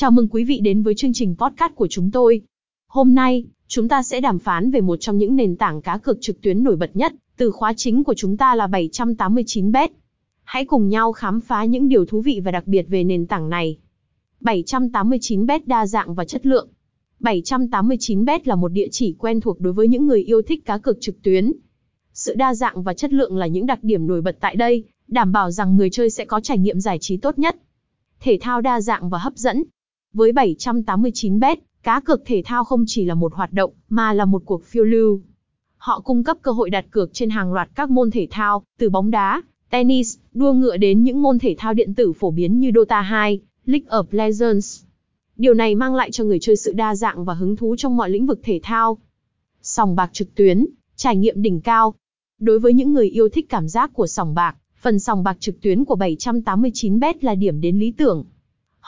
Chào mừng quý vị đến với chương trình podcast của chúng tôi. Hôm nay, chúng ta sẽ đàm phán về một trong những nền tảng cá cược trực tuyến nổi bật nhất, từ khóa chính của chúng ta là 789bet. Hãy cùng nhau khám phá những điều thú vị và đặc biệt về nền tảng này. 789bet đa dạng và chất lượng. 789bet là một địa chỉ quen thuộc đối với những người yêu thích cá cược trực tuyến. Sự đa dạng và chất lượng là những đặc điểm nổi bật tại đây, đảm bảo rằng người chơi sẽ có trải nghiệm giải trí tốt nhất. Thể thao đa dạng và hấp dẫn. Với 789bet, cá cược thể thao không chỉ là một hoạt động, mà là một cuộc phiêu lưu. Họ cung cấp cơ hội đặt cược trên hàng loạt các môn thể thao, từ bóng đá, tennis, đua ngựa đến những môn thể thao điện tử phổ biến như Dota 2, League of Legends. Điều này mang lại cho người chơi sự đa dạng và hứng thú trong mọi lĩnh vực thể thao. Sòng bạc trực tuyến, trải nghiệm đỉnh cao. Đối với những người yêu thích cảm giác của sòng bạc, phần sòng bạc trực tuyến của 789bet là điểm đến lý tưởng.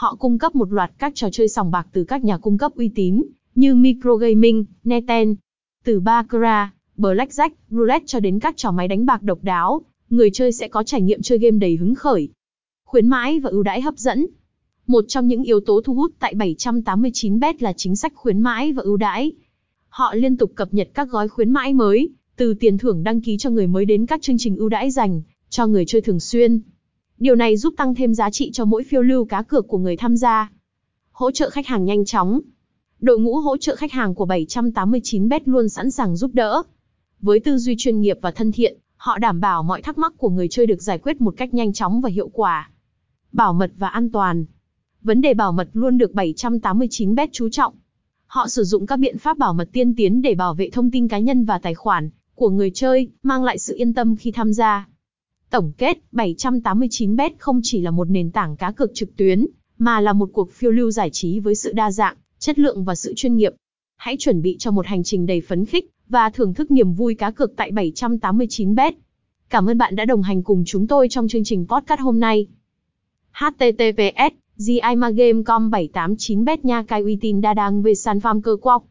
Họ cung cấp một loạt các trò chơi sòng bạc từ các nhà cung cấp uy tín, như Microgaming, Neten, từ Baccarat, Blackjack, Roulette cho đến các trò máy đánh bạc độc đáo, người chơi sẽ có trải nghiệm chơi game đầy hứng khởi. Khuyến mãi và ưu đãi hấp dẫn. Một trong những yếu tố thu hút tại 789bet là chính sách khuyến mãi và ưu đãi. Họ liên tục cập nhật các gói khuyến mãi mới, từ tiền thưởng đăng ký cho người mới đến các chương trình ưu đãi dành cho người chơi thường xuyên. Điều này giúp tăng thêm giá trị cho mỗi phiêu lưu cá cược của người tham gia. Hỗ trợ khách hàng nhanh chóng. Đội ngũ hỗ trợ khách hàng của 789bet luôn sẵn sàng giúp đỡ. Với tư duy chuyên nghiệp và thân thiện, họ đảm bảo mọi thắc mắc của người chơi được giải quyết một cách nhanh chóng và hiệu quả. Bảo mật và an toàn. Vấn đề bảo mật luôn được 789bet chú trọng. Họ sử dụng các biện pháp bảo mật tiên tiến để bảo vệ thông tin cá nhân và tài khoản của người chơi, mang lại sự yên tâm khi tham gia. Tổng kết, 789bet không chỉ là một nền tảng cá cược trực tuyến, mà là một cuộc phiêu lưu giải trí với sự đa dạng, chất lượng và sự chuyên nghiệp. Hãy chuẩn bị cho một hành trình đầy phấn khích và thưởng thức niềm vui cá cược tại 789bet. Cảm ơn bạn đã đồng hành cùng chúng tôi trong chương trình podcast hôm nay. https GIMAGame.com 789bet nha cai uy tín đa đang về sản phẩm cơ quọc.